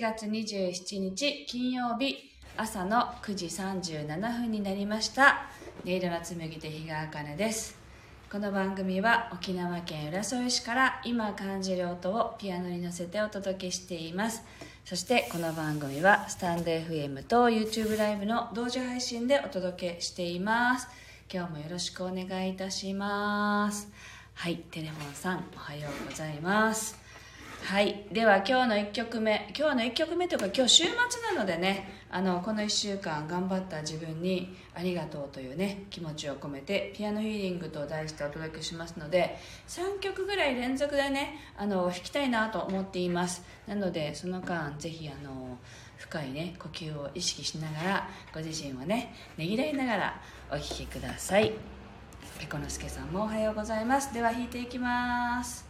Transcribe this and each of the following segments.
ようございます。1月27日金曜日朝の9時37分になりました。音色の紡ぎ手日川茜です。この番組は沖縄県浦添市から今感じる音をピアノに乗せてお届けしています。そしてこの番組はスタンド FM と YouTube ライブの同時配信でお届けしています。今日もよろしくお願いいたします。はい、テレフォンさんおはようございます。はい、では今日の1曲目。今日の1曲目というか今日週末なのでね。あのこの1週間頑張った自分にありがとうというね気持ちを込めてピアノヒーリングと題してお届けしますので3曲ぐらい連続でねあの弾きたいなと思っています。なのでその間ぜひあの深いね呼吸を意識しながらご自身をねねぎらいながらお聴きください。ペコのすけさんもおはようございます。では弾いていきます「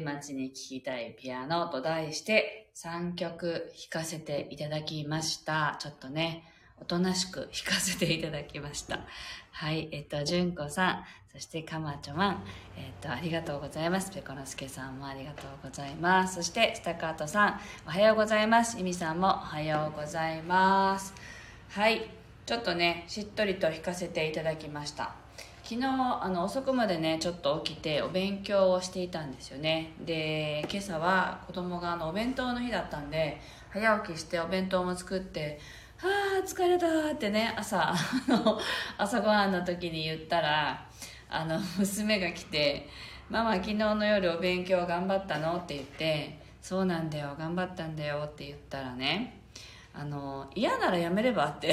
週末に聴きたいピアノと題して3曲弾かせていただきました。ちょっとね、おとなしく弾かせていただきました。はい、えっと、純子さん、そしてかまちょまん、えっと、ありがとうございます。ペコのすけさんもありがとうございます。そして、スタカートさん、おはようございます。イミさんもおはようございます。はい、ちょっとね、しっとりと弾かせていただきました。昨日あの遅くまでねちょっと起きてお勉強をしていたんですよね。で今朝は子供があのお弁当の日だったんで早起きしてお弁当も作って「はあ疲れた」ってね朝 朝ごはんの時に言ったらあの娘が来て「ママ昨日の夜お勉強頑張ったの?」って言って「そうなんだよ頑張ったんだよ」って言ったらねあの嫌ならやめれば？って。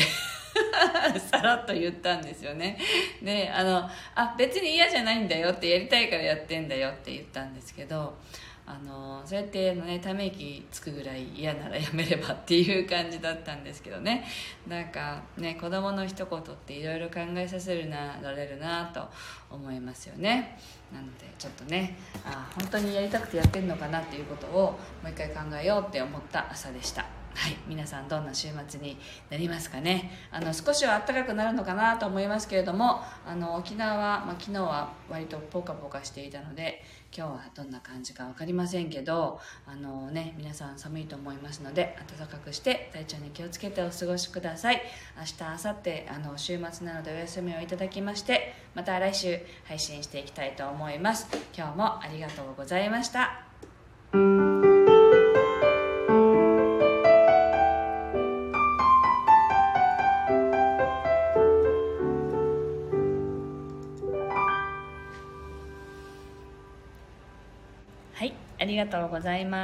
さらっと言ったんですよね。であのあ別に嫌じゃないんだよってやりたいからやってんだよって言ったんですけどあのそうやっての、ね、ため息つくぐらい嫌ならやめればっていう感じだったんですけどね。なんかね子供の一言っていろいろ考えさせるなられるなと思いますよね。なのでちょっとねあ本当にやりたくてやってるのかなっていうことをもう一回考えようって思った朝でした。はい、皆さんどんな週末になりますかね。あの少しは暖かくなるのかなと思いますけれどもあの沖縄は、まあ、昨日は割とポカポカしていたので今日はどんな感じか分かりませんけどあの、ね、皆さん寒いと思いますので暖かくして体調に気をつけてお過ごしください。明日明後日あの週末なのでお休みをいただきましてまた来週配信していきたいと思います。今日もありがとうございました。がとうございます。